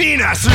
みなす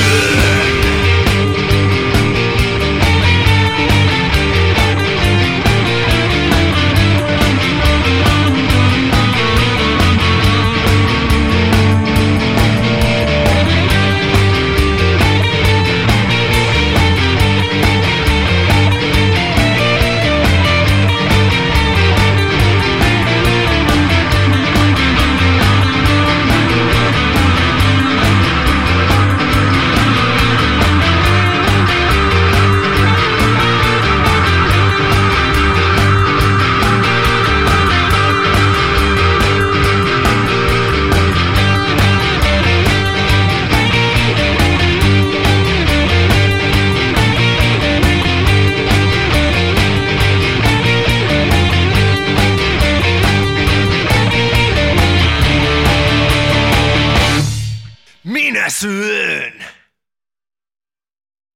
Venus.